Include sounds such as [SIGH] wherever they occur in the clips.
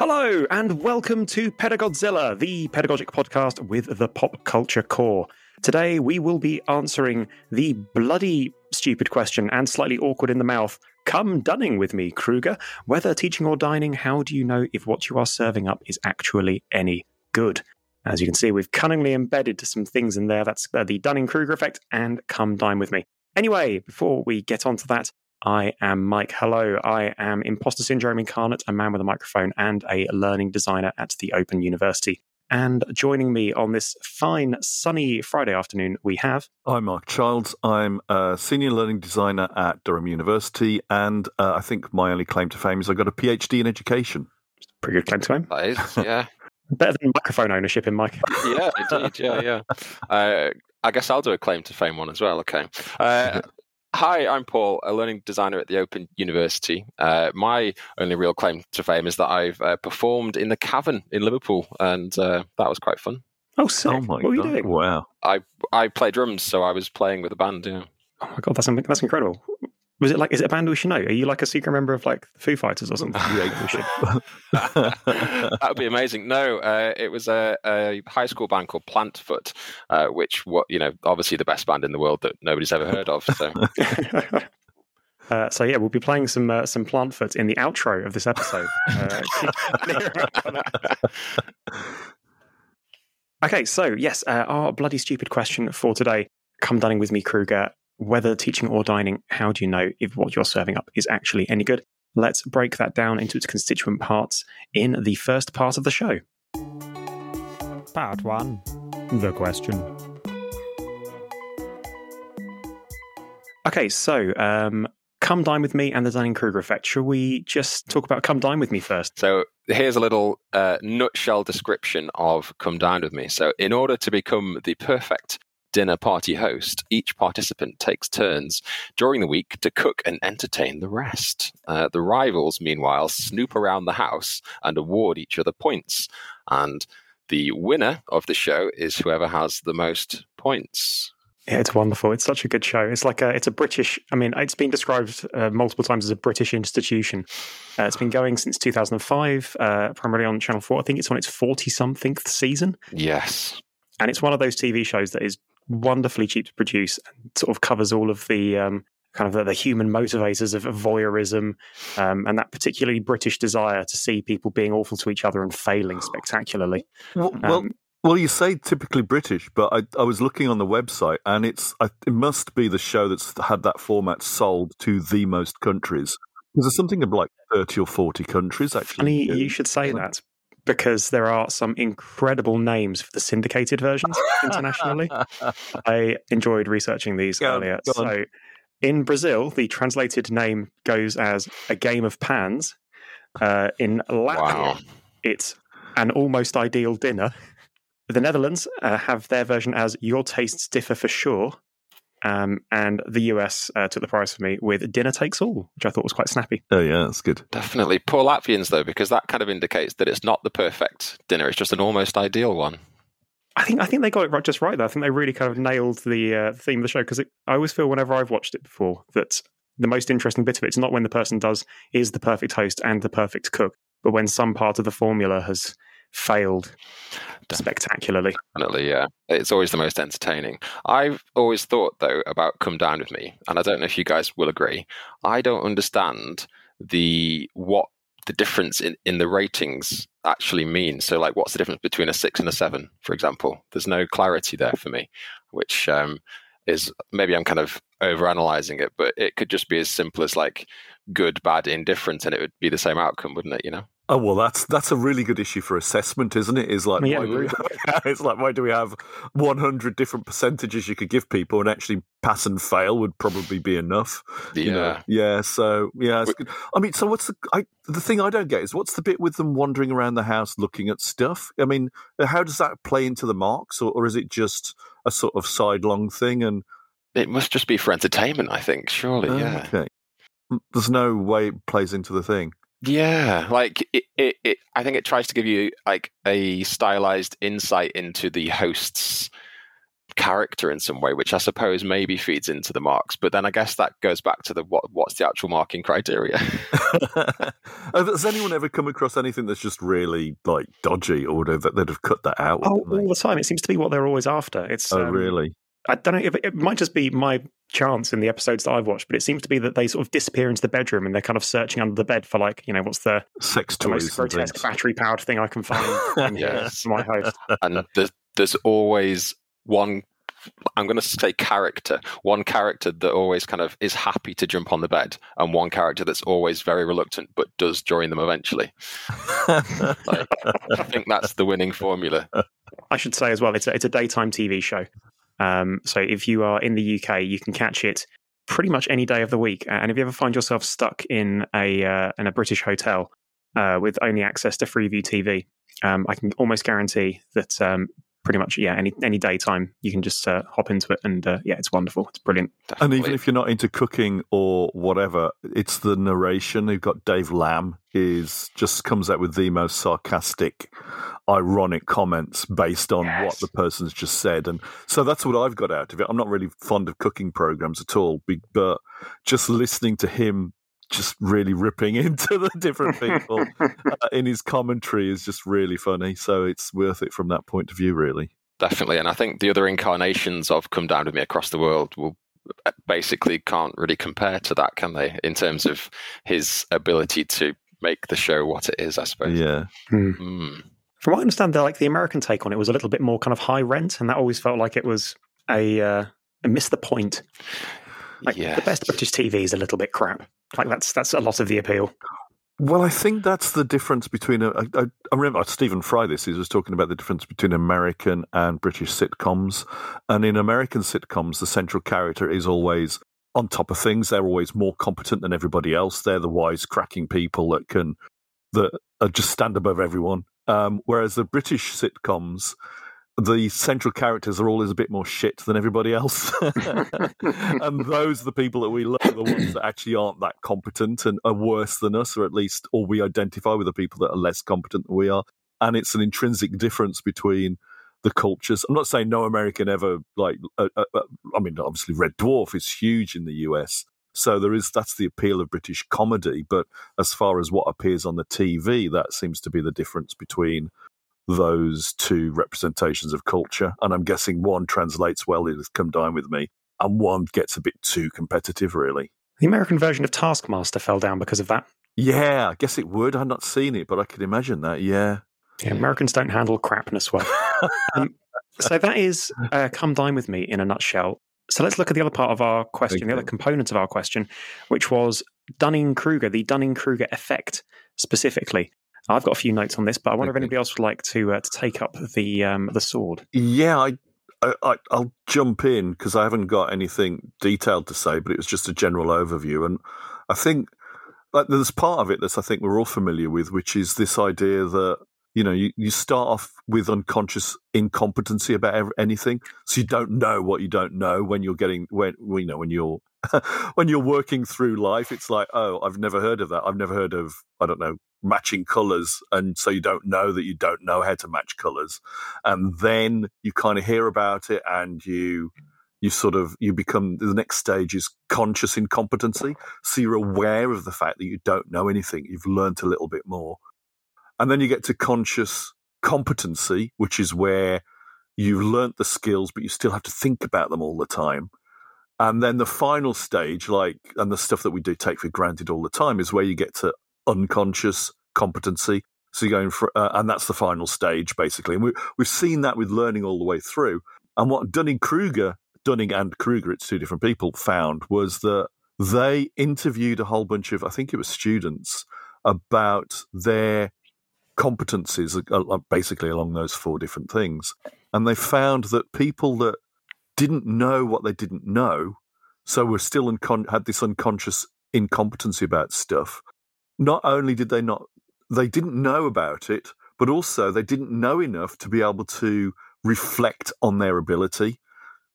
Hello, and welcome to Pedagodzilla, the pedagogic podcast with the pop culture core. Today, we will be answering the bloody stupid question and slightly awkward in the mouth. Come dunning with me, Kruger. Whether teaching or dining, how do you know if what you are serving up is actually any good? As you can see, we've cunningly embedded some things in there. That's the Dunning Kruger effect and come dine with me. Anyway, before we get on to that, I am Mike. Hello. I am imposter syndrome incarnate, a man with a microphone, and a learning designer at the Open University. And joining me on this fine, sunny Friday afternoon, we have. I'm Mark Childs. I'm a senior learning designer at Durham University. And uh, I think my only claim to fame is I got a PhD in education. Pretty good claim to fame. That is, yeah. [LAUGHS] Better than microphone ownership in Mike. [LAUGHS] yeah, indeed. Yeah, yeah. [LAUGHS] Uh, I guess I'll do a claim to fame one as well. Okay. Uh, Hi, I'm Paul, a learning designer at the Open University. Uh, my only real claim to fame is that I've uh, performed in the Cavern in Liverpool, and uh, that was quite fun. Oh, sick. Oh my what were you doing? Wow. I I play drums, so I was playing with a band. Yeah, Oh my god, that's that's incredible. Was it like? Is it a band we should know? Are you like a secret member of like the Foo Fighters or something? Yeah, We should- that would be amazing. No, uh, it was a, a high school band called Plantfoot, uh, which what you know, obviously the best band in the world that nobody's ever heard of. So [LAUGHS] Uh, so yeah, we'll be playing some uh, some Plantfoot in the outro of this episode. [LAUGHS] Uh, [LAUGHS] okay, so yes, uh, our bloody stupid question for today: Come dining with me, Kruger. Whether teaching or dining, how do you know if what you're serving up is actually any good? Let's break that down into its constituent parts in the first part of the show. Part 1 The question. Okay, so um, come dine with me and the Dunning Kruger effect. Shall we just talk about come dine with me first? So here's a little uh, nutshell description of Come dine With Me. So, in order to become the perfect dinner party host, each participant takes turns during the week to cook and entertain the rest. Uh, the rivals, meanwhile, snoop around the house and award each other points. And the winner of the show is whoever has the most points. Yeah, it's wonderful. It's such a good show. It's like a, it's a British. I mean, it's been described uh, multiple times as a British institution. Uh, it's been going since 2005, uh, primarily on Channel Four. I think it's on its 40 something season, Yes. and it's one of those TV shows that is wonderfully cheap to produce and sort of covers all of the um, kind of the, the human motivators of voyeurism um, and that particularly British desire to see people being awful to each other and failing spectacularly. well, well, Um, well, you say typically British, but I, I was looking on the website and it's I, it must be the show that's had that format sold to the most countries. Because there's something of like 30 or 40 countries actually. Funny you should say that because there are some incredible names for the syndicated versions internationally. [LAUGHS] I enjoyed researching these Go earlier. go on. So in Brazil, the translated name goes as a game of pans. Uh, in Latvia, Wow. it's an almost ideal dinner. The Netherlands uh, have their version as your tastes differ for sure. Um, and the US uh, took the prize for me with dinner takes all, which I thought was quite snappy. Oh, yeah, that's good. Definitely. Poor Latvians, though, because that kind of indicates that it's not the perfect dinner. It's just an almost ideal one. I think I think they got it right, just right. Though I think they really kind of nailed the uh, theme of the show because I always feel whenever I've watched it before that the most interesting bit of it is not when the person does is the perfect host and the perfect cook, but when some part of the formula has failed spectacularly. Definitely, yeah. It's always the most entertaining. I've always thought, though, about Come Dine With Me, and I don't know if you guys will agree. I don't understand the what the difference in, in the ratings actually means. So, like, what's the difference between a six and a seven, for example? There's no clarity there for me, which um, is maybe I'm kind of overanalyzing it, but it could just be as simple as like good, bad, indifferent, and it would be the same outcome, wouldn't it? You know? Oh well, that's that's a really good issue for assessment, isn't it? Is like Yeah, why do we, [LAUGHS] it's like why do we have one hundred different percentages you could give people, and actually pass and fail would probably be enough. you know? Yeah. yeah. So yeah, it's good. I mean, so what's the I, the thing I don't get is what's the bit with them wandering around the house looking at stuff? I mean, how does that play into the marks, or, or is it just a sort of sidelong thing? And It must just be for entertainment, I think. Surely, yeah. okay, there's no way it plays into the thing. Yeah, like it, it, it, I think it tries to give you like a stylized insight into the host's character in some way, which I suppose maybe feeds into the marks. But then I guess that goes back to the what what's the actual marking criteria? [LAUGHS] Has anyone ever come across anything that's just really like dodgy, or that they'd have cut that out? Oh, all the time. It seems to be what they're always after. It's oh, um, really? I don't know if it, it might just be my chance in the episodes that I've watched, but it seems to be that they sort of disappear into the bedroom and they're kind of searching under the bed for like, you know, what's the, Sex the most toys and grotesque battery powered thing I can find [LAUGHS] in Yes. my host. and there's there's always one I'm going to say character, one character that always kind of is happy to jump on the bed, and one character that's always very reluctant but does join them eventually. [LAUGHS] Like, I think that's the winning formula. I should say as well, it's a, it's a daytime TV show. Um, so if you are in the UK, you can catch it pretty much any day of the week. And if you ever find yourself stuck in a uh, in a British hotel uh, with only access to Freeview TV, um, I can almost guarantee that um, pretty much yeah any any daytime you can just uh, hop into it and uh, yeah it's wonderful. It's brilliant. And even if you're not into cooking or whatever, it's the narration. You've got Dave Lamb is just comes out with the most sarcastic, ironic comments based on what the person's just said, and so that's what I've got out of it. I'm not really fond of cooking programs at all, but just listening to him just really ripping [LAUGHS] into the different people uh, [LAUGHS] in his commentary is just really funny. So it's worth it from that point of view, really. Definitely. And I think the other incarnations of Come Dine with Me across the world will uh, basically can't really compare to that, can they? In terms of his ability to make the show what it is, I suppose. Yeah. Mm. from what I understand the like the American take on it was a little bit more kind of high rent and that always felt like it was a, uh, a miss the point like the best British TV is a little bit crap like that's that's a lot of the appeal Well, I think that's the difference between. I, remember Stephen Fry. This he was talking about the difference between American and British sitcoms. And in American sitcoms, the central character is always on top of things. They're always more competent than everybody else. They're the wise, cracking people that can that uh, just stand above everyone. Um, whereas the British sitcoms, the central characters are always a bit more shit than everybody else. [LAUGHS] and those are the people that we love, the ones that actually aren't that competent and are worse than us, or at least, or we identify with the people that are less competent than we are. And it's an intrinsic difference between the cultures. I'm not saying no American ever like. Uh, uh, uh, I mean, obviously, Red Dwarf is huge in the US, so there is that's the appeal of British comedy. But as far as what appears on the TV, that seems to be the difference between those two representations of culture. And I'm guessing one translates well in Come Dine With Me, and one gets a bit too competitive, really. the American version of Taskmaster fell down because of that Yeah, I guess it would. I've not seen it, but I could imagine that. Yeah. yeah, Americans don't handle crapness well [LAUGHS] um, so that is uh, come dine with me in a nutshell so let's look at the other part of our question the other component of our question which was Dunning-Kruger the Dunning-Kruger effect specifically I've got a few notes on this, but I wonder if anybody else would like to uh, to take up the um, the sword. Yeah, I, I, I I'll jump in because I haven't got anything detailed to say, but it was just a general overview, and I think like, there's part of it that I think we're all familiar with, which is this idea that you know you, you start off with unconscious incompetency about anything, so you don't know what you don't know when you're getting when you know when you're [LAUGHS] when you're working through life. It's like, oh, I've never heard of that. I've never heard of I don't know matching colors, and so you don't know that you don't know how to match colors and then you kind of hear about it and you you sort of you become the next stage is conscious incompetency so you're aware of the fact that you don't know anything you've learnt a little bit more and then you get to conscious competency which is where you've learnt the skills but you still have to think about them all the time and then the final stage like and the stuff that we do take for granted all the time is where you get to unconscious competency so you're going for, uh, and that's the final stage basically. And we, we've seen that with learning all the way through. And what Dunning Kruger, Dunning and Kruger, it's two different people, found was that they interviewed a whole bunch of, I think it was students, about their competencies, uh, basically along those four different things. And they found that people that didn't know what they didn't know, so were still had this unconscious incompetency about stuff. Not only did they not they didn't know about it, but also they didn't know enough to be able to reflect on their ability.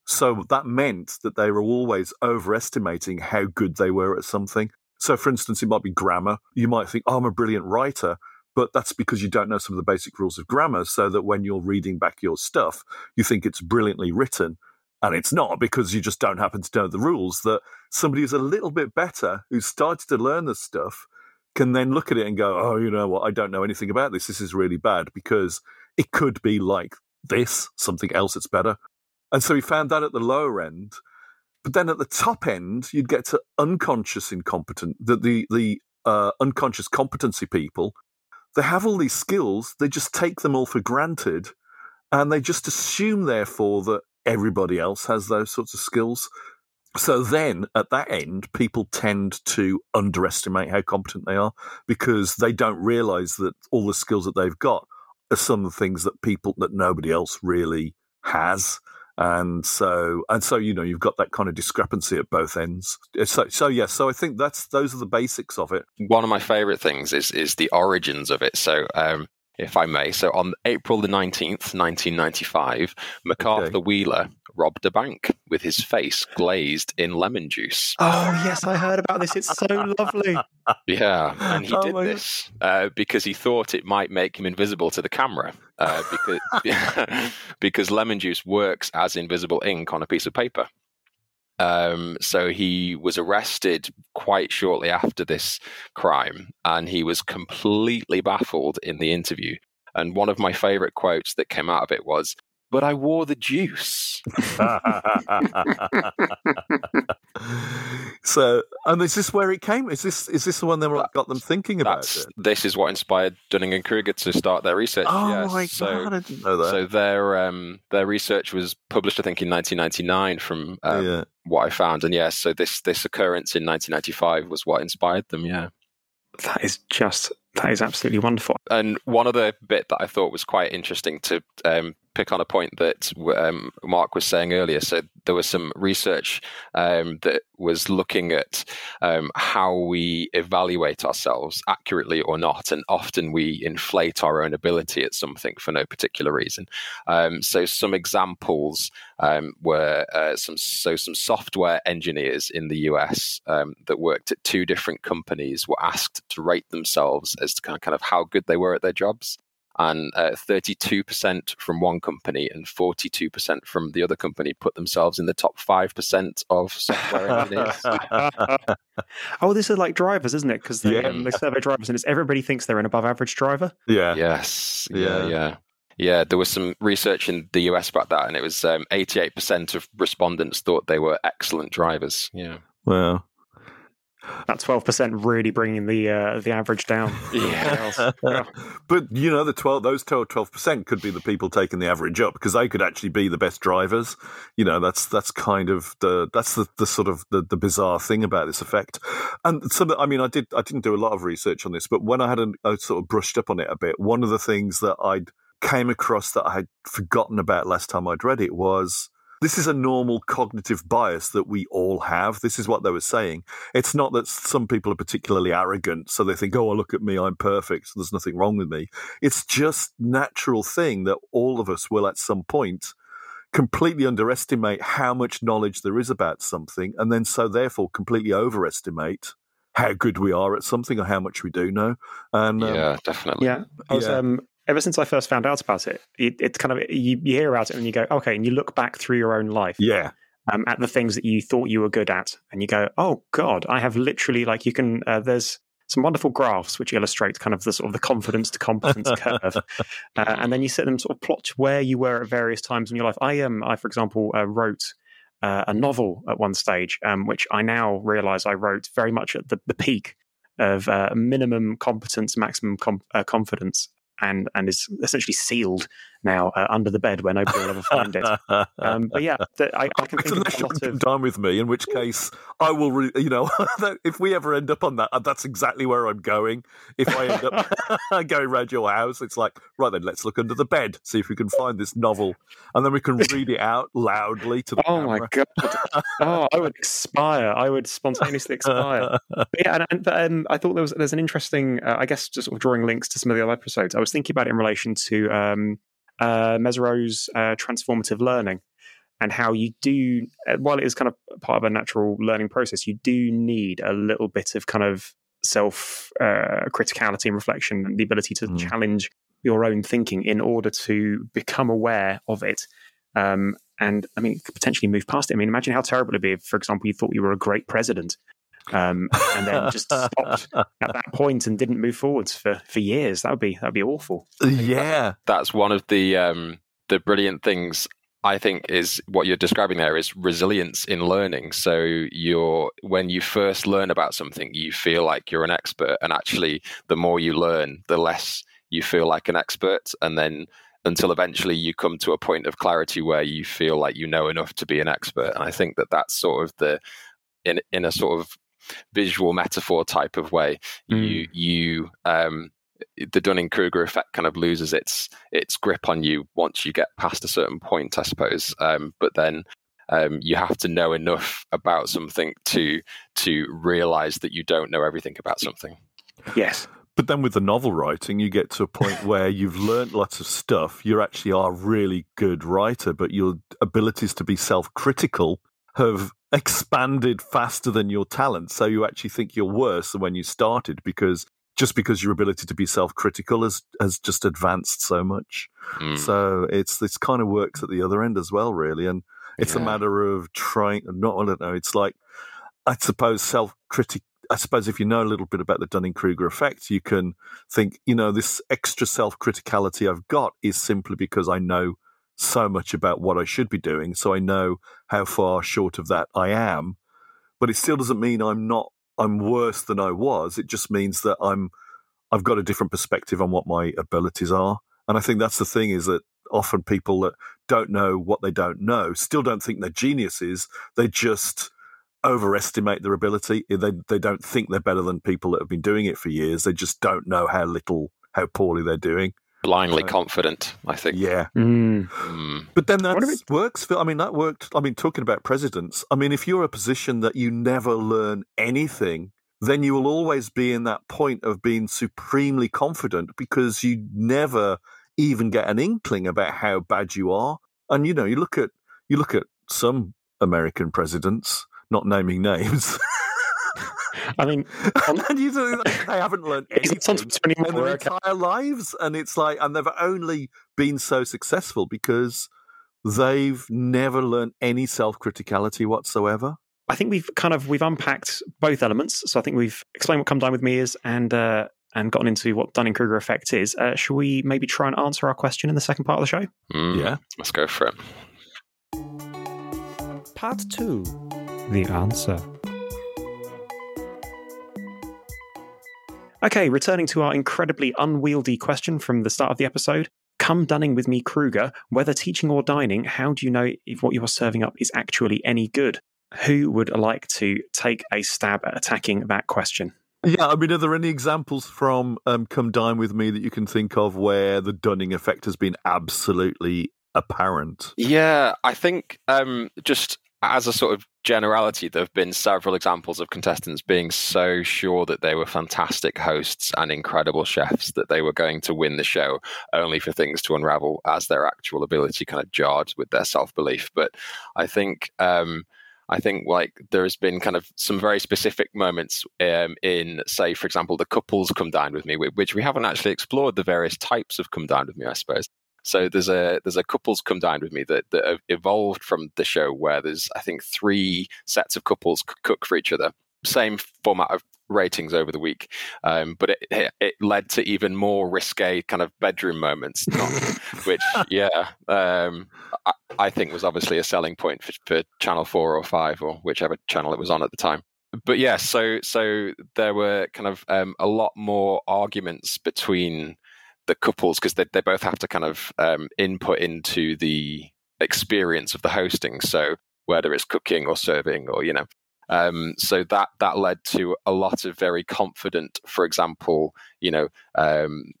So that meant that they were always overestimating how good they were at something. So, for instance, it might be grammar. You might think, oh, I'm a brilliant writer, but that's because you don't know some of the basic rules of grammar, so that when you're reading back your stuff, you think it's brilliantly written. And it's not because you just don't happen to know the rules. That somebody who's a little bit better, who's started to learn this stuff, can then look at it and go, oh, you know what? I don't know anything about this. This is really bad because it could be like this, something else that's better. And so he found that at the lower end. But then at the top end, you'd get to unconscious incompetent, the, the, the uh, unconscious competency people. They have all these skills, they just take them all for granted. And they just assume, therefore, that everybody else has those sorts of skills. So then at that end, people tend to underestimate how competent they are because they don't realize that all the skills that they've got are some of the things that people that nobody else really has. And so, and so, you know, you've got that kind of discrepancy at both ends. So, so yes, yeah, so I think that's those are the basics of it. One of my favorite things is is the origins of it. So, um, if I may. So on April the 19th, 1995, MacArthur okay. Wheeler robbed a bank with his face glazed in lemon juice. Oh, yes, I heard about this. It's so lovely. Yeah, and he oh did this uh, because he thought it might make him invisible to the camera. Uh, because, [LAUGHS] because lemon juice works as invisible ink on a piece of paper. Um, so he was arrested quite shortly after this crime, and he was completely baffled in the interview. And one of my favorite quotes that came out of it was, but I wore the juice. [LAUGHS] so, and is this where it came? Is this is this the one that got them thinking about it? This is what inspired Dunning and Kruger to start their research. Oh yes. my so, god, I didn't know that. So their um, their research was published, I think, in 1999 from um, yeah. what I found, and yes, so this this occurrence in 1995 was what inspired them. Yeah, that is just that is absolutely wonderful. And one other bit that I thought was quite interesting to um, pick on a point that um, Mark was saying earlier. So there was some research um, that was looking at um, how we evaluate ourselves accurately or not, and often we inflate our own ability at something for no particular reason. Um, so some examples um, were uh, some so some software engineers in the US um, that worked at two different companies were asked to rate themselves as to kind of how good they were at their jobs and uh, 32% from one company and 42% from the other company put themselves in the top 5% of software [LAUGHS] engineers. oh, this is like drivers, isn't it? Because they, yeah. um, they survey drivers and it's everybody thinks they're an above average driver. Yeah. Yes. Yeah. Yeah. yeah. Yeah, there was some research in the US about that, and it was um, 88% of respondents thought they were excellent drivers. Yeah. Well, that twelve percent really bringing the uh, the average down. [LAUGHS] Yeah. yeah. [LAUGHS] but you know, the twelve those twelve percent could be the people taking the average up because they could actually be the best drivers. You know, that's that's kind of the that's the, the sort of the, the bizarre thing about this effect. And some, I mean, I did I didn't do a lot of research on this, but when I had a, I sort of brushed up on it a bit, one of the things that I'd came across that I had forgotten about last time I'd read it was this is a normal cognitive bias that we all have. This is what they were saying. It's not that some people are particularly arrogant, so they think, oh, look at me, I'm perfect, there's nothing wrong with me. It's just natural thing that all of us will at some point completely underestimate how much knowledge there is about something, and then so therefore completely overestimate how good we are at something or how much we do know. And um, yeah, definitely. Yeah, I was yeah. um, ever since I first found out about it, it it's kind of you, you, hear about it and you go, okay, and you look back through your own life, yeah, um, at the things that you thought you were good at, and you go, oh god, I have literally like you can. Uh, there's some wonderful graphs which illustrate kind of the sort of the confidence to competence [LAUGHS] curve, uh, and then you set them sort of plot where you were at various times in your life. I am, um, I for example, uh, wrote. Uh, a novel at one stage, um, which I now realize I wrote very much at the, the peak of uh, minimum competence, maximum com- uh, confidence and and is essentially sealed now uh, under the bed where nobody will ever find it. Um, but yeah, the, I, I, can think of a lot of done with me. In which case, I will. Re- you know, [LAUGHS] if we ever end up on that, uh, that's exactly where I'm going. If I end up [LAUGHS] going around your house, it's like right then, let's look under the bed, see if we can find this novel, and then we can read it out loudly to the. [LAUGHS] Oh camera. my god! Oh, I would expire. I would spontaneously expire. But yeah, and, and um, I thought there was there's an interesting. Uh, I guess just sort of drawing links to some of the other episodes. I was thinking about it in relation to um, uh, Mezirow's uh, transformative learning and how you do, uh, while it is kind of part of a natural learning process, you do need a little bit of kind of self uh, criticality and reflection and the ability to Mm. challenge your own thinking in order to become aware of it. Um, and I mean, potentially move past it. I mean, imagine how terrible it'd be if, for example, you thought you were a great president um, and then just stopped at that point and didn't move forwards for, for years. That would be that would be awful. yeah. That's one of the um, the brilliant things I think is what you're describing there is resilience in learning. So you're when you first learn about something, you feel like you're an expert, and actually, the more you learn, the less you feel like an expert, and then until eventually you come to a point of clarity where you feel like you know enough to be an expert. And I think that that's sort of the in in a sort of visual metaphor type of way. You you um, the Dunning Kruger effect kind of loses its its grip on you once you get past a certain point, I suppose. Um, but then um, you have to know enough about something to to realize that you don't know everything about something. Yes. But then with the novel writing, you get to a point where you've learned lots of stuff. You actually are a really good writer, but your abilities to be self critical have expanded faster than your talent. So you actually think you're worse than when you started because just because your ability to be self critical has, has just advanced so much. Mm. So it's this kind of works at the other end as well, really. And it's a matter of trying, not, I don't know, it's like, I suppose self critic. I suppose if you know a little bit about the Dunning Kruger effect, you can think, you know, this extra self criticality I've got is simply because I know so much about what I should be doing. So I know how far short of that I am. But it still doesn't mean I'm not, I'm worse than I was. It just means that I'm, I've got a different perspective on what my abilities are. And I think that's the thing is that often people that don't know what they don't know still don't think they're geniuses. They just overestimate their ability. They they don't think they're better than people that have been doing it for years. They just don't know how little, how poorly they're doing. Blindly Right. confident, I think. Yeah, Mm. Mm. but then that What if it- works. For, I mean, that worked. I mean, talking about presidents. I mean, if you're a position that you never learn anything, then you will always be in that point of being supremely confident because you never even get an inkling about how bad you are. And you know, you look at you look at some American presidents, not naming names. [LAUGHS] I mean, [LAUGHS] and you don't, they haven't learned [LAUGHS] is anything to in anymore? their Okay. entire lives, and it's like, and they've only been so successful because they've never learned any self criticality whatsoever. I think we've kind of we've unpacked both elements. So I think we've explained what come dine with me is and uh, and gotten into what Dunning Kruger effect is. Uh, shall we maybe try and answer our question in the second part of the show? Mm. Yeah. Let's go for it. Part 2 The answer. Okay, returning to our incredibly unwieldy question from the start of the episode. Come Dunning with me, Kruger. Whether teaching or dining, how do you know if what you are serving up is actually any good? Who would like to take a stab at attacking that question? Yeah, I mean, are there any examples from um, Come Dine With Me that you can think of where the Dunning effect has been absolutely apparent? Yeah, I think um, just as a sort of generality, there have been several examples of contestants being so sure that they were fantastic hosts and incredible chefs that they were going to win the show, only for things to unravel as their actual ability kind of jarred with their self belief. But I think. Um, I think like there has been kind of some very specific moments um, in, say, for example, the couples come dine with me, which we haven't actually explored the various types of come dine with me, I suppose. So there's a there's a couples come dine with me that, that have evolved from the show where there's I think three sets of couples cook for each other. Same format of ratings over the week, um, but it, it it led to even more risque kind of bedroom moments, not, [LAUGHS] which yeah, um, I, I think was obviously a selling point for, for Channel Four or Five or whichever channel it was on at the time but yeah, so so there were kind of um, a lot more arguments between the couples because they they both have to kind of um, input into the experience of the hosting. So whether it's cooking or serving or you know, um, so that that led to a lot of very confident, for example, you know. Um,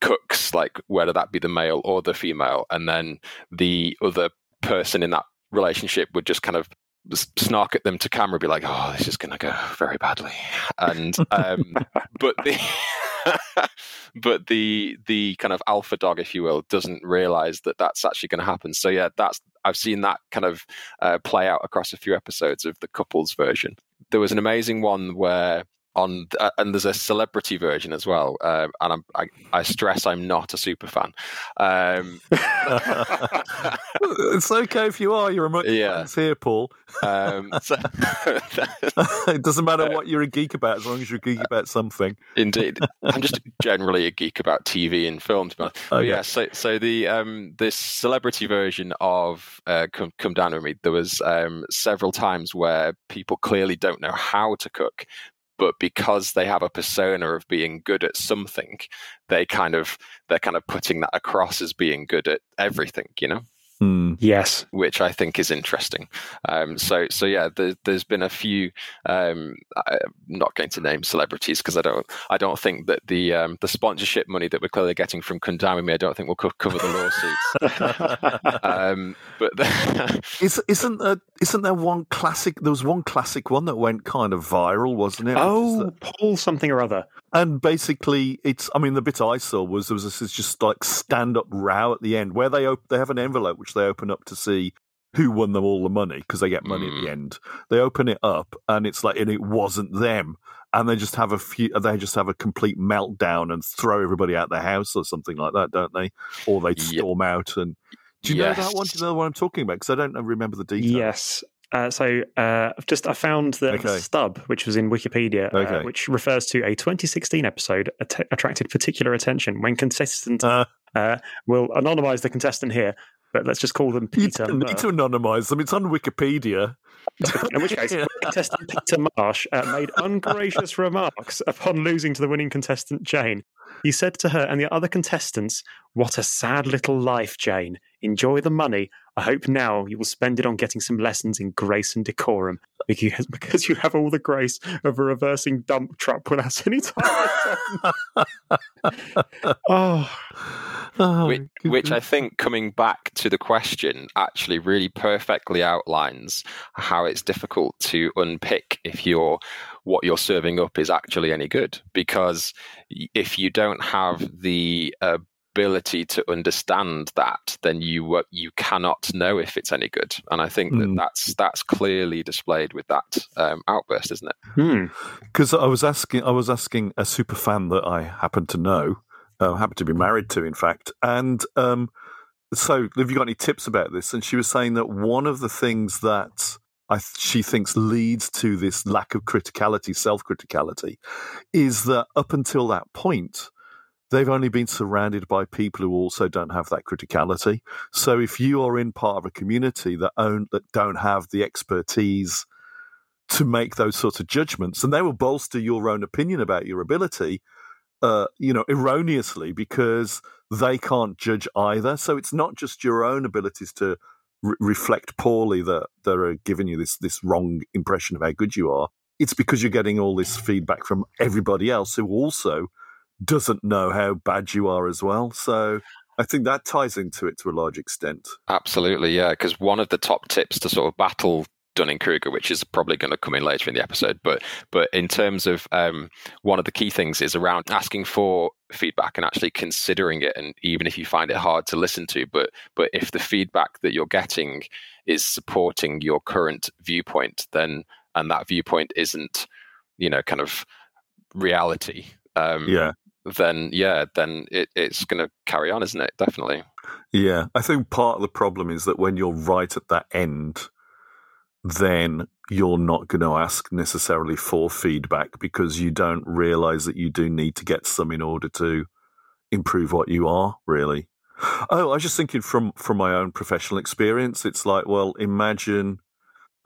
cooks like whether that be the male or the female and then the other person in that relationship would just kind of snark at them to camera be like oh this is going to go very badly and um but the [LAUGHS] [LAUGHS] but the the kind of alpha dog if you will doesn't realize that that's actually going to happen. So yeah that's i've seen that kind of uh, play out across a few episodes of the couples version. There was an amazing one where on uh, and there's a celebrity version as well um, and I'm, I, I stress i'm not a super fan um, [LAUGHS] it's okay if you are. You're a much Yeah. here, Paul. um, [LAUGHS] so, [LAUGHS] it doesn't matter what you're a geek about as long as you're a geek about something. indeed i'm just generally a geek about tv and films be honest. But Okay. yeah so so the um this celebrity version of uh, come, come dine with me there was um several times where people clearly don't know how to cook but because they have a persona of being good at something they kind of they're kind of putting that across as being good at everything you know Hmm. Yes. which I think is interesting. Um, so, so yeah, there, there's been a few. Um, I'm not going to name celebrities because I don't. I don't think that the um, the sponsorship money that we're clearly getting from Condamn Me, I don't think will co- cover the lawsuits. [LAUGHS] um, but [LAUGHS] Is, isn't there isn't there one classic? There was one classic one that went kind of viral, wasn't it? Which is oh, that- Paul something or other. And basically, it's. I mean, the bit I saw was there was this just like stand up row at the end where they op- they have an envelope which they open up to see who won them all the money because they get money at Mm. the end. They open it up and it's like, and it wasn't them. And they just have a few. They just have a complete meltdown and throw everybody out the house or something like that, don't they? Or they storm out and. Do you know that Yes. one? Do you know what I'm talking about? Because I don't remember the details. Yes. Uh, so uh, I've just I found the Okay. stub, which was in Wikipedia, uh, which refers to a 2016 episode att- attracted particular attention when contestant Uh, uh, will anonymize the contestant here, but let's just call them you Peter. don't need to anonymise them. It's on Wikipedia. [LAUGHS] In which case, [LAUGHS] contestant Peter Marsh uh, made ungracious remarks upon losing to the winning contestant Jane. He said to her and the other contestants, What a sad little life, Jane. Enjoy the money. I hope now you will spend it on getting some lessons in grace and decorum because, [LAUGHS] because you have all the grace of a reversing dump truck without any time. [LAUGHS] oh, Oh, which, which I think, coming back to the question, actually really perfectly outlines how it's difficult to unpick if you're what you're serving up is actually any good. Because if you don't have the uh, ability to understand that, then you uh, you cannot know if it's any good. And I think that Mm. that's that's clearly displayed with that um, outburst, isn't it? hmm. because I was asking, I was asking a super fan that I happen to know, uh, happen to be married to, in fact, and um, so have you got any tips about this? And she was saying that one of the things that I th- she thinks leads to this lack of criticality, self criticality, is that up until that point. They've only been surrounded by people who also don't have that criticality. So if you are in part of a community that own that don't have the expertise to make those sorts of judgments, and they will bolster your own opinion about your ability, uh, you know, erroneously because they can't judge either. So it's not just your own abilities to re- reflect poorly that that are giving you this this wrong impression of how good you are. It's because you're getting all this feedback from everybody else who also doesn't know how bad you are as well. So I think that ties into it to a large extent. Absolutely, yeah. Because one of the top tips to sort of battle Dunning Kruger, which is probably going to come in later in the episode, but but in terms of um, one of the key things is around asking for feedback and actually considering it, and even if you find it hard to listen to, but but if the feedback that you're getting is supporting your current viewpoint, then and that viewpoint isn't, you know, kind of reality. Um, Yeah. Then yeah, then it, it's going to carry on, isn't it? Definitely. Yeah, I think part of the problem is that when you're right at that end, then you're not going to ask necessarily for feedback because you don't realize that you do need to get some in order to improve what you are really. Oh, I was just thinking from from my own professional experience. It's like, well, imagine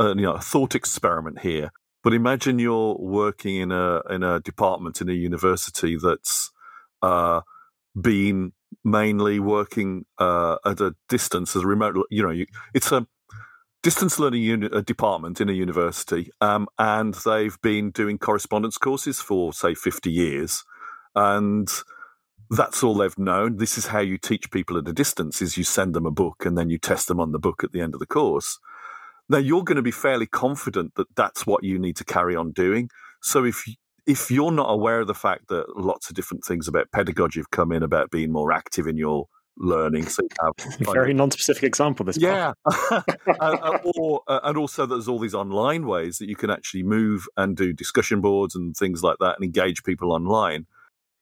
uh, you know a thought experiment here. But imagine you're working in a in a department in a university that's uh, been mainly working uh, at a distance as a remote. You know, you, it's a distance learning uni- a department in a university, um, and they've been doing correspondence courses for say fifty years, and that's all they've known. This is how you teach people at a distance: is you send them a book and then you test them on the book at the end of the course. Now you're going to be fairly confident that that's what you need to carry on doing. So if if you're not aware of the fact that lots of different things about pedagogy have come in about being more active in your learning. So you [LAUGHS] have very non-specific example. This yeah, [LAUGHS] uh, uh, or uh, and also there's all these online ways that you can actually move and do discussion boards and things like that and engage people online.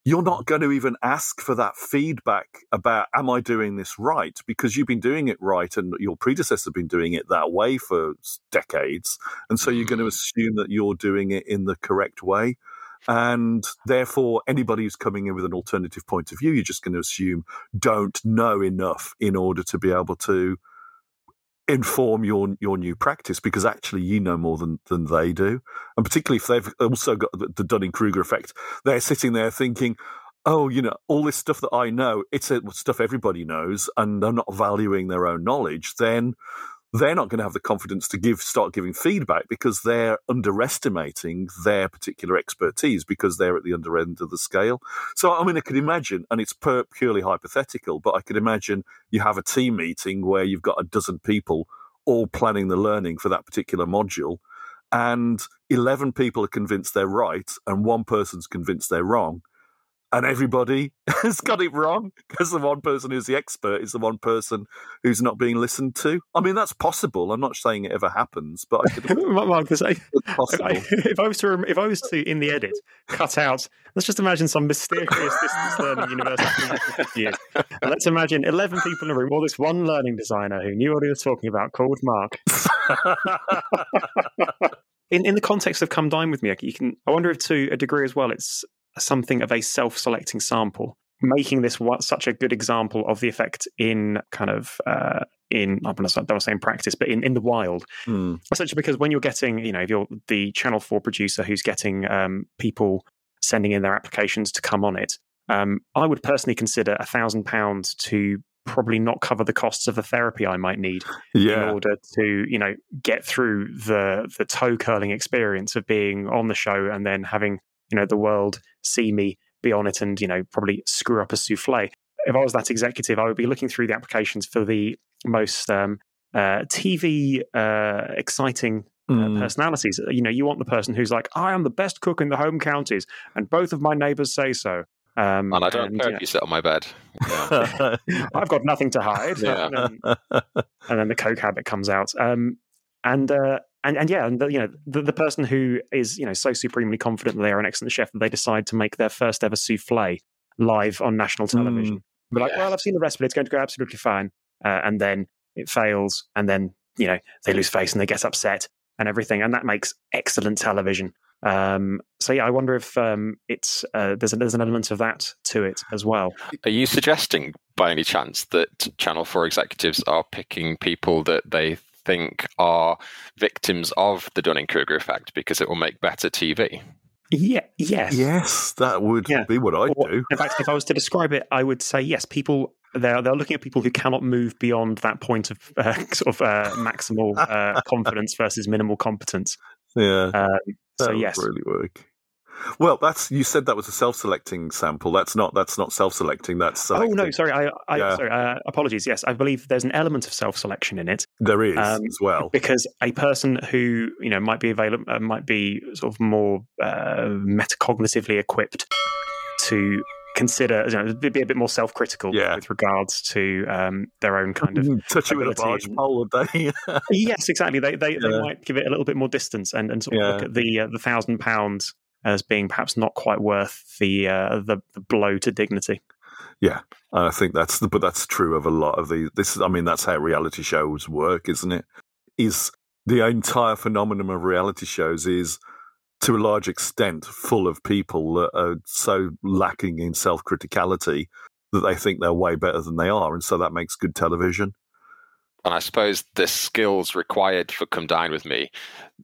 You're not going to even ask for that feedback about am I doing this right because you've been doing it right and your predecessors have been doing it that way for decades, and so you're going to mm. assume that you're doing it in the correct way. And therefore, anybody who's coming in with an alternative point of view, you're just going to assume don't know enough in order to be able to inform your your new practice because actually you know more than than they do. And particularly if they've also got the, the dunning-kruger effect. They're sitting there thinking oh you know all this stuff that i know it's stuff everybody knows and they're not valuing their own knowledge then they're not going to have the confidence to give start giving feedback because they're underestimating their particular expertise because they're at the under end of the scale. So I mean, I could imagine, and it's per, purely hypothetical, but I could imagine you have a team meeting where you've got a dozen people all planning the learning for that particular module, and eleven people are convinced they're right, and one person's convinced they're wrong and everybody [LAUGHS] has got it wrong because the one person who's the expert is the one person who's not being listened to. I mean, that's possible. I'm not saying it ever happens, but I could. [LAUGHS] Mark, [LAUGHS] if, I, if I was to, if I was to, in the edit, cut out. Let's just imagine some mysterious distance learning university. let's imagine 11 people in a room, all this one learning designer who knew what he was talking about, called Mark. in in the context of come dine with me, you can. I wonder if to a degree as well, it's something of a self-selecting sample, making this what, such a good example of the effect in kind of uh, in I'm not to say in practice, but in, in the wild. Mm. Essentially, because when you're getting, you know, if you're the Channel Four producer who's getting um, people sending in their applications to come on it, um, I would personally consider a thousand pounds to probably not cover the costs of the therapy I might need yeah. in order to, you know, get through the the toe curling experience of being on the show and then having you know the world see me be on it and you know probably screw up a souffle if i was that executive i would be looking through the applications for the most um, uh, tv uh, exciting uh, mm. personalities you know you want the person who's like i am the best cook in the home counties and both of my neighbors say so um, and I don't and, care if you sit on my bed. Yeah. [LAUGHS] [LAUGHS] I've got nothing to hide. Yeah. And, [LAUGHS] then, and, then, the coke habit comes out. Um, and uh, and and yeah, and the, you know the, the person who is you know so supremely confident that they are an excellent chef that they decide to make their first ever souffle live on national television. Mm, Be like, well, I've seen the recipe; it's going to go absolutely fine. Uh, and then it fails, and then you know they lose face and they get upset and everything, and that makes excellent television. Um, so yeah, I wonder if um, it's uh, there's, a, there's an element of that to it as well. Are you suggesting, by any chance, that Channel Four executives are picking people that they think are victims of the Dunning Kruger effect because it will make better TV. Yeah, yes. Yes, that would yeah. be what I do. In fact, if I was to describe it, I would say yes, people they're they're looking at people who cannot move beyond that point of uh, [LAUGHS] sort of uh, maximal uh, [LAUGHS] confidence versus minimal competence. Yeah. Um, so yes, really work. Well, that's you said that was a self-selecting sample. That's not that's not self-selecting. That's selecting. oh no, sorry, I, I yeah. sorry, uh, apologies. Yes, I believe there's an element of self-selection in it. There is um, as well because a person who you know might be available uh, might be sort of more uh, metacognitively equipped to consider you know, be a bit more self-critical yeah. with regards to um, their own kind of touch it with a barge pole would they [LAUGHS] yes exactly they they, yeah. they might give it a little bit more distance and, and sort of yeah. look at the uh, the thousand pounds as being perhaps not quite worth the uh, the, the blow to dignity. Yeah, and I think that's the, but that's true of a lot of the. This I mean, that's how reality shows work, isn't it? Is the entire phenomenon of reality shows is to a large extent full of people that are so lacking in self criticality that they think they're way better than they are, and so that makes good television. And I suppose the skills required for Come Dine with Me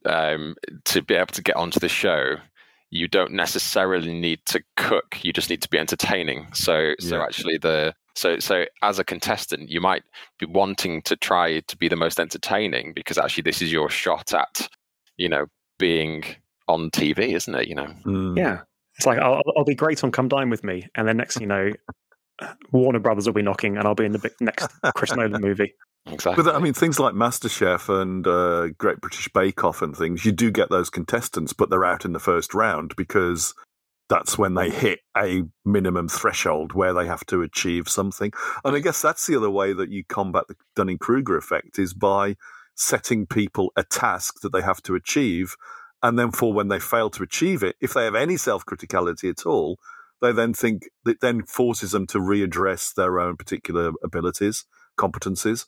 um, to be able to get onto the show you don't necessarily need to cook you just need to be entertaining. So so yeah. actually the so so as a contestant you might be wanting to try to be the most entertaining because actually this is your shot at you know being on tv isn't it? You know? Mm. yeah. It's like I'll, I'll be great on come dine with me and then next you know warner brothers will be knocking and i'll be in the next chris nolan movie Exactly. But I mean, things like MasterChef and uh, Great British Bake Off and things, you do get those contestants, but they're out in the first round because that's when they hit a minimum threshold where they have to achieve something. And I guess that's the other way that you combat the Dunning Kruger effect is by setting people a task that they have to achieve. And then for when they fail to achieve it, if they have any self criticality at all, they then think it then forces them to readdress their own particular abilities, competencies.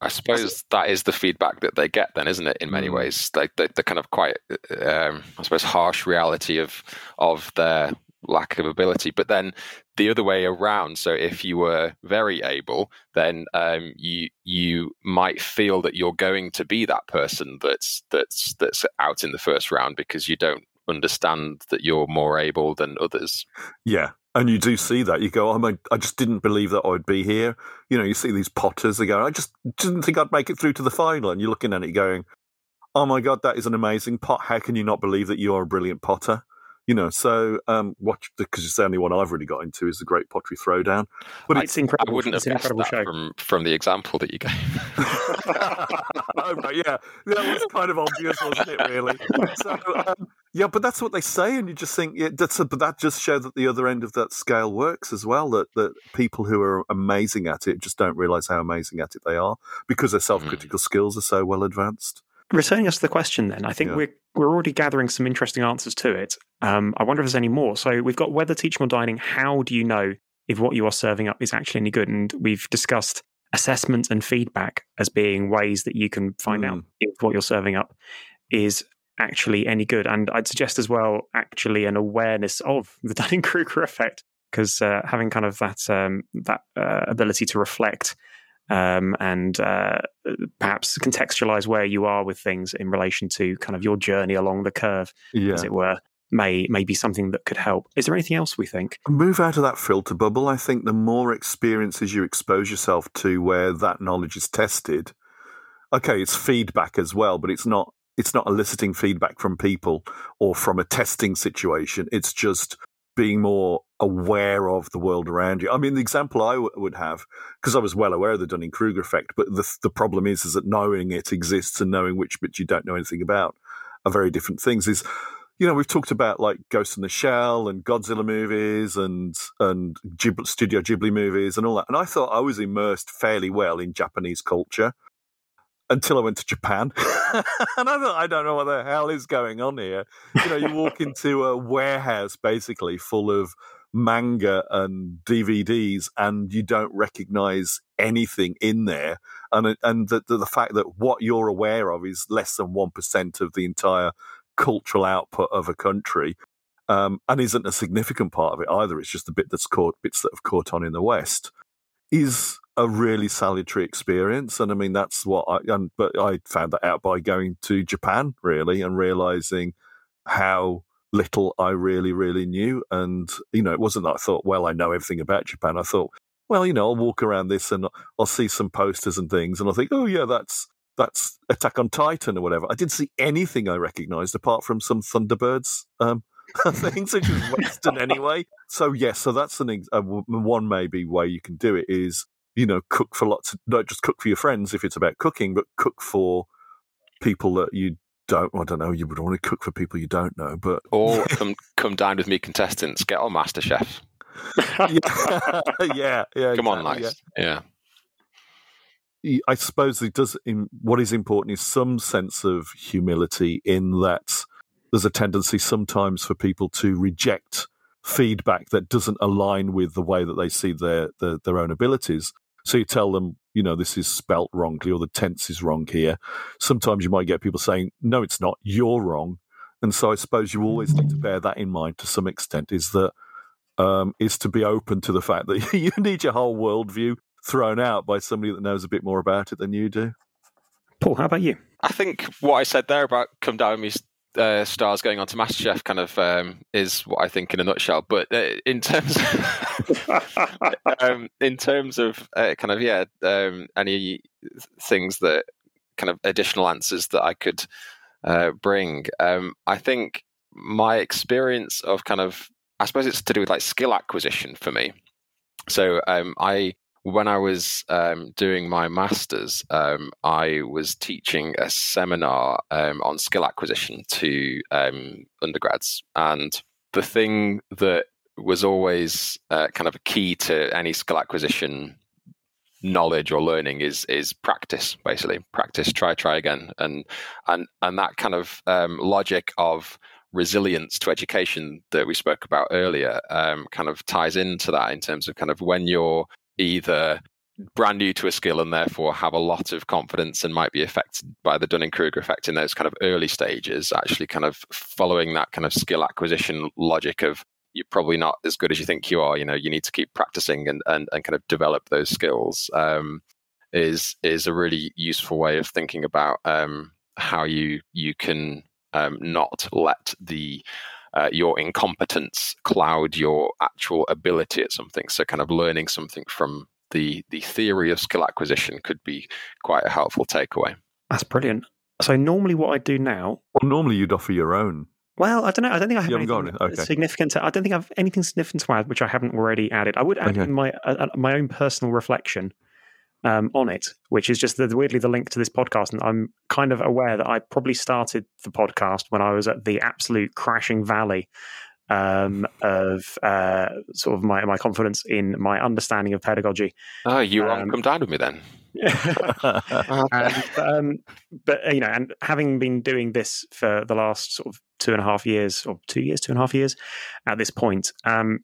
I suppose that is the feedback that they get, then, isn't it? In many mm. ways, like the, the, kind of quite, um, I suppose, harsh reality of of their lack of ability. But then the other way around. So if you were very able, then um, you you might feel that you're going to be that person that's that's that's out in the first round because you don't understand that you're more able than others. Yeah. And you do see that. You go, oh, my, I just didn't believe that I would be here. You know, you see these potters, they go, I just didn't think I'd make it through to the final. And you're looking at it going, oh my God, that is an amazing pot. How can you not believe that you are a brilliant potter? you know, so um, watch because it's the only one I've really got into is the Great Pottery Throwdown. But it's, it's incredible. I wouldn't have guessed that show. from from the example that you gave. [LAUGHS] [LAUGHS] oh, right, yeah, that was kind of obvious, wasn't it? Really. So um, yeah, but that's what they say, and you just think yeah, that's a, but that just shows that the other end of that scale works as well. That that people who are amazing at it just don't realize how amazing at it they are because their self critical mm. skills are so well advanced returning us to the question then i think yeah. we're we're already gathering some interesting answers to it um, i wonder if there's any more so we've got whether teaching or dining how do you know if what you are serving up is actually any good and we've discussed assessment and feedback as being ways that you can find mm. out if what you're serving up is actually any good and i'd suggest as well actually an awareness of the [LAUGHS] dunning-kruger effect because uh, having kind of that um, that uh, ability to reflect um, and uh, perhaps contextualize where you are with things in relation to kind of your journey along the curve, yeah. as it were, may may be something that could help. Is there anything else we think? Move out of that filter bubble. I think the more experiences you expose yourself to where that knowledge is tested, okay, it's feedback as well, but it's not it's not eliciting feedback from people or from a testing situation. It's just being more aware of the world around you. I mean, the example I w- would have, because I was well aware of the Dunning Kruger effect, but the, the problem is, is that knowing it exists and knowing which bits you don't know anything about are very different things. Is you know, we've talked about like Ghost in the Shell and Godzilla movies and and Ghibli, Studio Ghibli movies and all that. And I thought I was immersed fairly well in Japanese culture until I went to Japan. [LAUGHS] and I thought, I don't know what the hell is going on here. You know, you walk [LAUGHS] into a warehouse basically full of manga and DVDs, and you don't recognize anything in there. And and the, the, the fact that what you're aware of is less than 1% of the entire cultural output of a country. Um, and isn't a significant part of it either. It's just the bit that's caught bits that have caught on in the West. Is a really salutary experience, and I mean that's what I. And, but I found that out by going to Japan really and realizing how little I really really knew. And you know, it wasn't that I thought, well, I know everything about Japan. I thought, well, you know, I'll walk around this and I'll see some posters and things, and I'll think, oh yeah, that's that's Attack on Titan or whatever. I didn't see anything I recognised apart from some Thunderbirds. Um, [LAUGHS] things which is Western [LAUGHS] anyway. So yes, so that's an uh, one maybe way you can do it is you know, cook for lots, of, not just cook for your friends if it's about cooking, but cook for people that you don't. I don't know. You would want to cook for people you don't know, but or [LAUGHS] come come dine with me, contestants. Get on MasterChef. [LAUGHS] yeah, [LAUGHS] yeah, yeah. Come exactly, on, nice. Yeah. yeah. I suppose it does. In, what is important is some sense of humility in that there's a tendency sometimes for people to reject feedback that doesn't align with the way that they see their their, their own abilities. So you tell them, you know, this is spelt wrongly or the tense is wrong here. Sometimes you might get people saying, no, it's not, you're wrong. And so I suppose you always need to bear that in mind to some extent is that um, is to be open to the fact that [LAUGHS] you need your whole worldview thrown out by somebody that knows a bit more about it than you do. Paul, how about you? I think what I said there about come down with uh, stars going on to MasterChef kind of um, is what I think in a nutshell. But uh, in terms, of, [LAUGHS] um, in terms of uh, kind of yeah, um, any things that kind of additional answers that I could uh, bring, um, I think my experience of kind of I suppose it's to do with like skill acquisition for me. So um, I when I was um, doing my master's, um, I was teaching a seminar um, on skill acquisition to um, undergrads. And the thing that was always uh, kind of a key to any skill acquisition knowledge or learning is is practice basically practice try try again and and and that kind of um, logic of resilience to education that we spoke about earlier um, kind of ties into that in terms of kind of when you're either brand new to a skill and therefore have a lot of confidence and might be affected by the Dunning Kruger effect in those kind of early stages, actually kind of following that kind of skill acquisition logic of you're probably not as good as you think you are. You know, you need to keep practicing and, and, and kind of develop those skills. Um, is is a really useful way of thinking about um, how you you can um, not let the uh, your incompetence cloud your actual ability at something. So, kind of learning something from the the theory of skill acquisition could be quite a helpful takeaway. That's brilliant. So normally, what I do now. Well, normally you'd offer your own. Well, I don't know. I don't think I have You anything got it? Okay. significant. To, I don't think I have anything significant to add, which I haven't already added. I would add Okay. my uh, my own personal reflection um, on it, which is just the, weirdly the link to this podcast. And I'm kind of aware that I probably started the podcast when I was at the absolute crashing valley um, of uh, sort of my my confidence in my understanding of pedagogy. Oh, you Um, come dine with me then. [LAUGHS] and, um, but you know, and having been doing this for the last sort of two and a half years, or two years, two and a half years, at this point, um,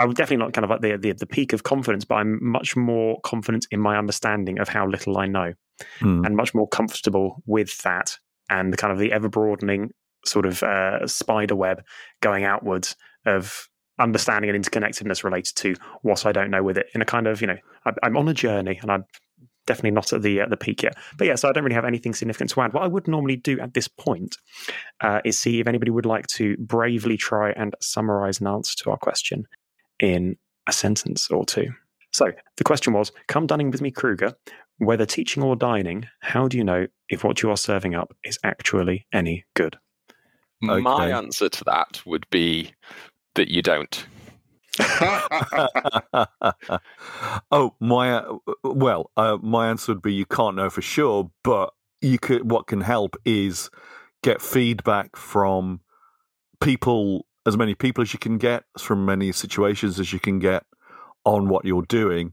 I'm definitely not kind of at the, the the peak of confidence, but I'm much more confident in my understanding of how little I know, Hmm. and much more comfortable with that, and the kind of the ever broadening sort of uh, spider web going outwards of understanding and interconnectedness related to what I don't know with it in a kind of you know I, I'm on a journey and I'm definitely not at the uh, the peak yet. But yeah, so I don't really have anything significant to add. What I would normally do at this point uh, is see if anybody would like to bravely try and summarize an answer to our question in a sentence or two. So the question was: Come Dunning with me, Kruger. Whether teaching or dining, how do you know if what you are serving up is actually any good? My answer to that would be that you don't. [LAUGHS] oh, my uh, well, uh, my answer would be you can't know for sure, but you could. What can help is get feedback from people, as many people as you can get, from many situations as you can get on what you're doing,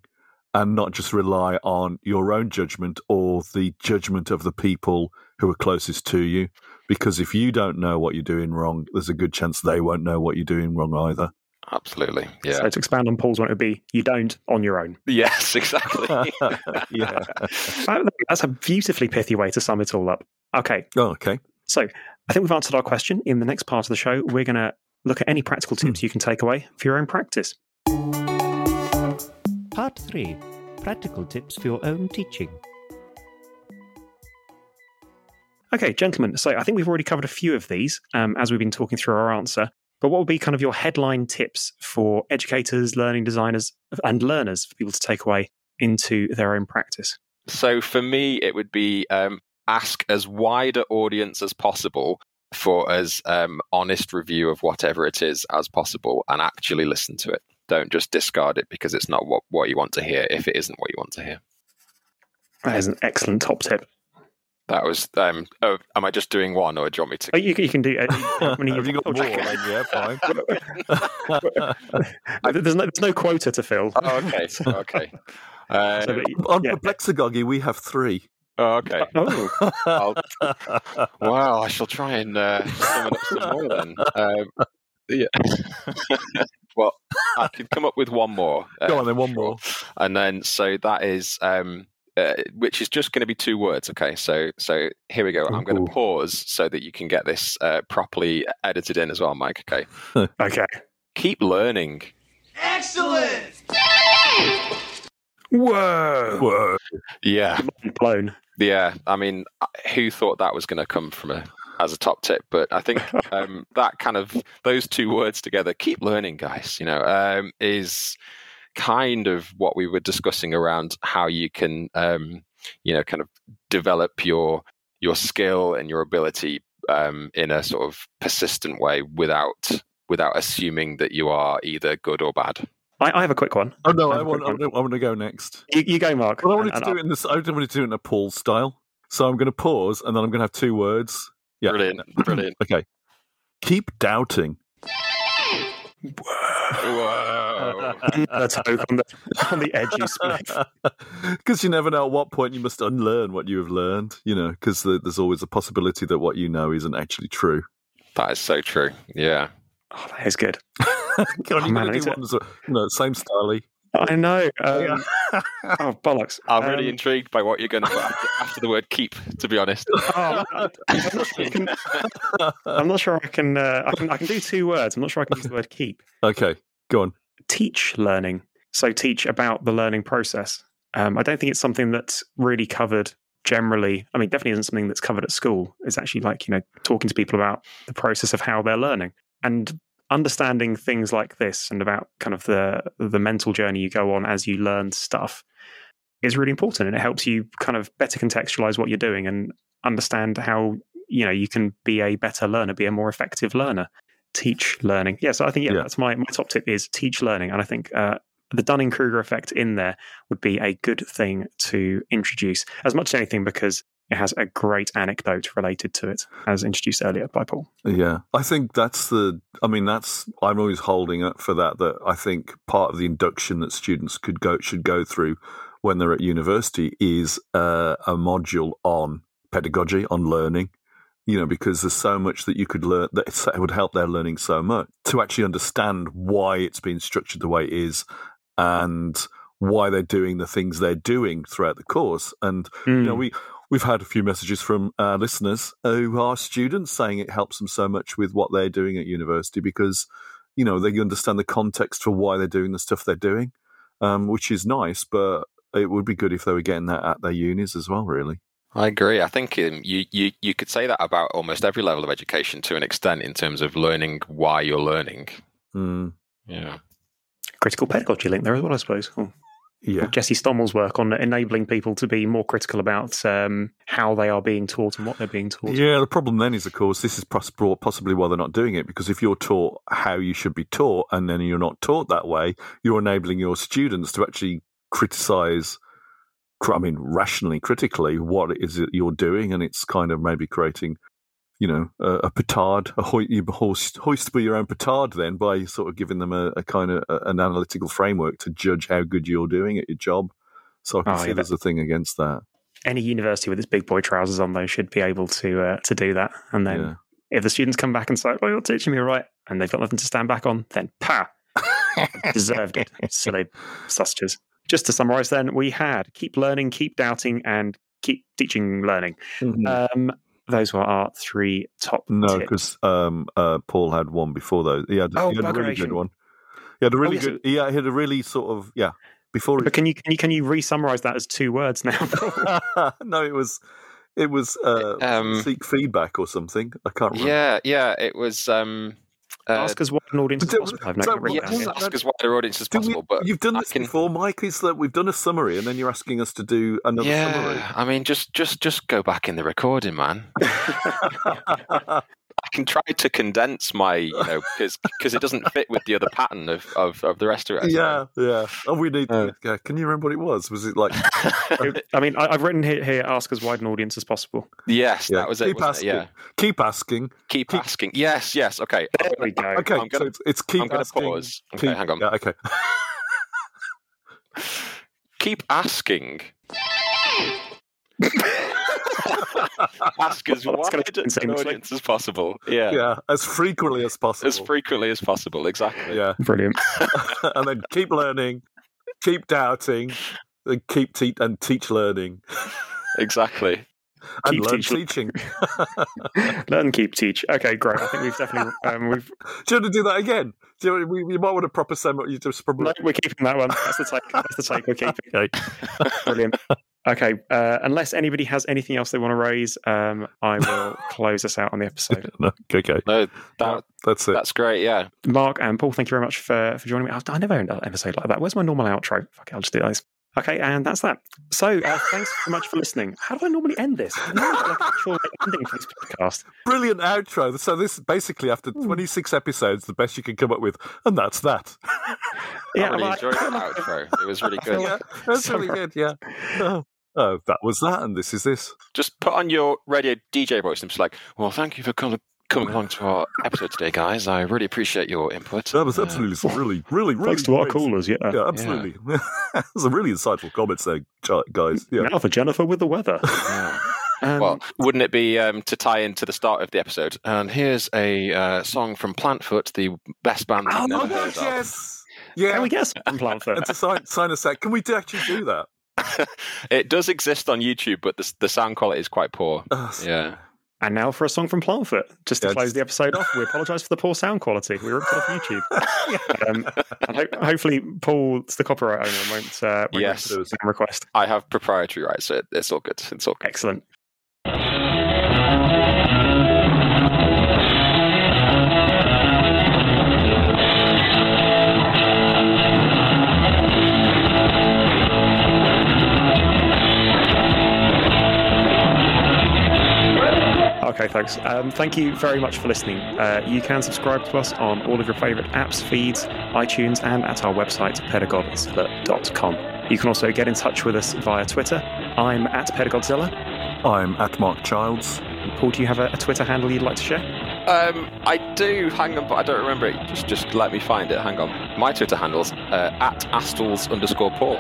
and not just rely on your own judgment or the judgment of the people who are closest to you. Because if you don't know what you're doing wrong, there's a good chance they won't know what you're doing wrong either. Absolutely. Yeah. So to expand on Paul's one, it would be you don't on your own. [LAUGHS] yes, exactly. [LAUGHS] yeah. [LAUGHS] Uh, that's a beautifully pithy way to sum it all up. Okay, Oh, okay. So I think we've answered our question. In the next part of the show, we're going to look at any practical tips you can take away for your own practice. Part 3 Practical tips for your own teaching. Okay, gentlemen. So I think we've already covered a few of these um, as we've been talking through our answer. But what would be kind of your headline tips for educators, learning designers, and learners for people to take away into their own practice? So for me, it would be um, ask as wide an audience as possible for as um, honest review of whatever it is as possible, and actually listen to it. Don't just discard it because it's not what, what you want to hear. If it isn't what you want to hear, That is an excellent top tip. that was. Um, oh, am I just doing one, or do you want me to? Oh, you, you can do. Uh, [LAUGHS] how many Have you got more? Jack. yeah, fine. [LAUGHS] [LAUGHS] there's, no, there's no quota to fill. Oh, okay, okay. Uh, So that- On yeah. Perplexagogy, we have three. Oh, okay. [LAUGHS] Oh, I'll, [LAUGHS] Wow, I shall try and uh, summon up some more then. Um, yeah. [LAUGHS] well, I could come up with one more. uh, Go on then, one more. and then so that is um, uh, which is just going to be two words. Okay, so so here we go. I'm going to pause so that you can get this uh, properly edited in as well, Mike. Okay, okay. keep learning. Excellent. Whoa. Whoa. Yeah, Blown. Yeah. I mean, uh, who thought that was going to come from a as a top tip? But I think [LAUGHS] um, that kind of those two words together, keep learning, guys. You know, um, is kind of what we were discussing around how you can, um, you know, kind of develop your your skill and your ability um, in a sort of persistent way without without assuming that you are either good or bad. I, I have a quick one. Oh no, I I want, quick I want, I want to go next. You, you go, Mark. Well, I wanted And- to do it in this. I don't want to do it in a Paul style. So I'm going to pause, and then I'm going to have two words. Yeah. Brilliant, [CLEARS THROAT] brilliant. Okay. Keep doubting. Whoa. [LAUGHS] the toke on the, on the edge you split. [LAUGHS] Because you never know at what point you must unlearn what you have learned, you know, because there's always a possibility that what you know isn't actually true. That is so true. Yeah. Oh, that is good. [LAUGHS] Go on, you man, gotta I need do one that's, know, same style. I know. Um, oh, bollocks. I'm really Um, intrigued by what you're going to put after, after the word keep, to be honest. [LAUGHS] oh, I'm not sure I can. [LAUGHS] I'm not sure I can, uh, I can. I can do two words. I'm not sure I can use the word keep. okay, go on. Teach learning. So teach about the learning process. Um, I don't think it's something that's really covered generally. I mean, definitely isn't something that's covered at school. It's actually like you know talking to people about the process of how they're learning and understanding things like this and about kind of the the mental journey you go on as you learn stuff is really important and it helps you kind of better contextualize what you're doing and understand how you know you can be a better learner be a more effective learner teach learning yeah so i think yeah, Yeah. that's my my top tip is teach learning and i think uh the Dunning Kruger effect in there would be a good thing to introduce, as much as anything, because it has a great anecdote related to it, as introduced earlier by Paul. Yeah, I think that's the. I mean, that's. I'm always holding up for that. That I think part of the induction that students could go should go through when they're at university is uh, a module on pedagogy, on learning. You know, because there's so much that you could learn that it would help their learning so much to actually understand why it's been structured the way it is and why they're doing the things they're doing throughout the course. And you know, we we've had a few messages from our listeners who are students saying it helps them so much with what they're doing at university because you know they understand the context for why they're doing the stuff they're doing, um, which is nice. But it would be good if they were getting that at their unis as well. Really, I agree. I think um, you, you, you could say that about almost every level of education to an extent in terms of learning why you're learning. mm, Yeah. critical pedagogy link there as well, I suppose. Oh, yeah, Jesse Stommel's work on enabling people to be more critical about um, how they are being taught and what they're being taught. Yeah, the problem then is, of course, this is pos- possibly why they're not doing it because if you're taught how you should be taught and then you're not taught that way, you're enabling your students to actually criticize. I mean, rationally, critically, what it is that you're doing, and it's kind of maybe creating, you know, a, a petard, a hoist, you hoist, hoist by your own petard. Then by sort of giving them a, a kind of a, an analytical framework to judge how good you're doing at your job. So I can Oh, see yeah, there's a thing against that. Any university with its big boy trousers on, though, should be able to uh, to do that. And then Yeah. if the students come back and say, "Well, you're teaching me right," and they've got nothing to stand back on, then pa, [LAUGHS] deserved it. Silly sausages. Just to summarise, then we had keep learning, keep doubting, and keep teaching learning. Um, those were our three top. No, because um, uh, Paul had one before those. He had, Oh, he had a really good one. He had a really yes, good. Yeah, he had a really sort of yeah. Before But can you can you can you re-summarize that as two words now? [LAUGHS] [LAUGHS] no, it was it was uh, Um, seek feedback or something. I can't remember. Yeah, yeah. It was. Um, uh, Ask as wide an audience as possible. I've so- never written yeah, yet. ask as wide an audience as Did we- but you've done I this can- before, Mike. Is that we've done a summary and then you're asking us to do another yeah, I mean, just just just go back in the recording, man. [LAUGHS] [LAUGHS] summary? I can try to condense my, you know, because it doesn't fit with the other pattern of, of, of the rest of it. yeah, yeah. Oh, we need. Uh. yeah. Can you remember what it was? Was it like? [LAUGHS] I mean, I, I've written here, here ask as wide an audience as possible. yes, Yeah, that was it. keep wasn't asking. it? Yeah, Keep asking. keep, Keep- asking. Yes, yes. Okay, There we go. Okay, I'm gonna- so it's, it's keep I'm going to asking. pause. Okay, keep, hang on. Yeah, okay. Keep asking. [LAUGHS] Ask as Well, wide an seamlessly. audience as possible. Yeah. yeah, as frequently as possible. as frequently as possible. Exactly. yeah, Brilliant. [LAUGHS] [LAUGHS] and then keep learning, keep doubting, and keep te- and teach learning, Exactly. and Keep learn teach- teaching. [LAUGHS] Learn, keep, teach. Okay, great. I think we've definitely um, we've Do you want to do that again? Do you, we, you might want to proper summary. You just probably no, we're keeping that one. That's the take. That's the take. We're keeping. okay. Brilliant. Okay. Uh, unless anybody has anything else they want to raise, um, I will [LAUGHS] close us out on the episode. [LAUGHS] No, okay, No, that that's it. that's great. Yeah. Mark and Paul, thank you very much for, for joining me. I, I never end an episode like that. Where's my normal outro? Fuck it, I'll just do those. Okay, and that's that. So, uh, thanks so much for listening. How do I normally end this? I normally get like an actual ending for this podcast. Brilliant outro. So this basically after Hmm. 26 episodes, the best you can come up with, and that's that. yeah, I really well, enjoyed that [LAUGHS] outro. It was really good. yeah, that's really good. Yeah. Oh, oh, that was that, and this is this. Just put on your radio DJ voice and just like, well, thank you for call- coming along to our episode today, guys. I really appreciate your input. That was Uh, absolutely some really, really, really. Thanks to our callers, yeah. Yeah, absolutely. [LAUGHS] There's some really insightful comments there, guys. Yeah. Now for Jennifer with the weather. [LAUGHS] yeah. Um, Well, wouldn't it be um, to tie into the start of the episode? And here's a uh, song from Plantfoot, the best band Oh my never Oh, gosh, yes. Yeah. can we guess from Plantfoot? and to sign, sign a sec, can we actually do that? [LAUGHS] it does exist on YouTube, but the, the sound quality is quite poor. Uh, Yeah. And now for a song from Plantfoot. Just to Yeah, close just- the episode off, we apologise for the poor sound quality. We ripped it off YouTube. [LAUGHS] Um, and ho- hopefully, Paul's the copyright owner won't, uh, won't Yes. raise a request. I have proprietary rights, so it's all good. It's all good. Excellent. Folks. Um, thank you very much for listening. Uh, you can subscribe to us on all of your favourite apps, feeds, iTunes, and at our website, pedagodzilla.com. You can also get in touch with us via Twitter. I'm at Pedagodzilla. I'm at Mark Childs. Paul, do you have a, a Twitter handle you'd like to share? Um, I do. Hang on, but I don't remember it. Just, just let me find it. Hang on. My Twitter handle's uh, at astles underscore Paul.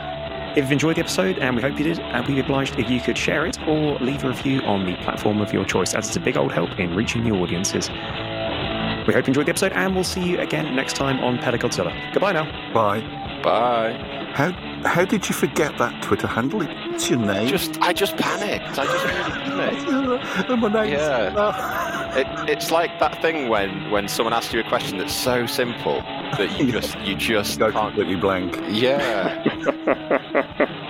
If you've enjoyed the episode, and we hope you did, uh, we'd be obliged if you could share it or leave a review on the platform of your choice, as it's a big old help in reaching new audiences. We hope you enjoyed the episode, and we'll see you again next time on Pedagodzilla. Goodbye now. Bye. Bye. How how did you forget that Twitter handle? It's your name. Just, I just panicked. I just really panicked. [LAUGHS] My name's- Yeah. No. It, it's like that thing when when someone asks you a question that's so simple that [LAUGHS] you just you just can't. completely blank. Yeah. [LAUGHS]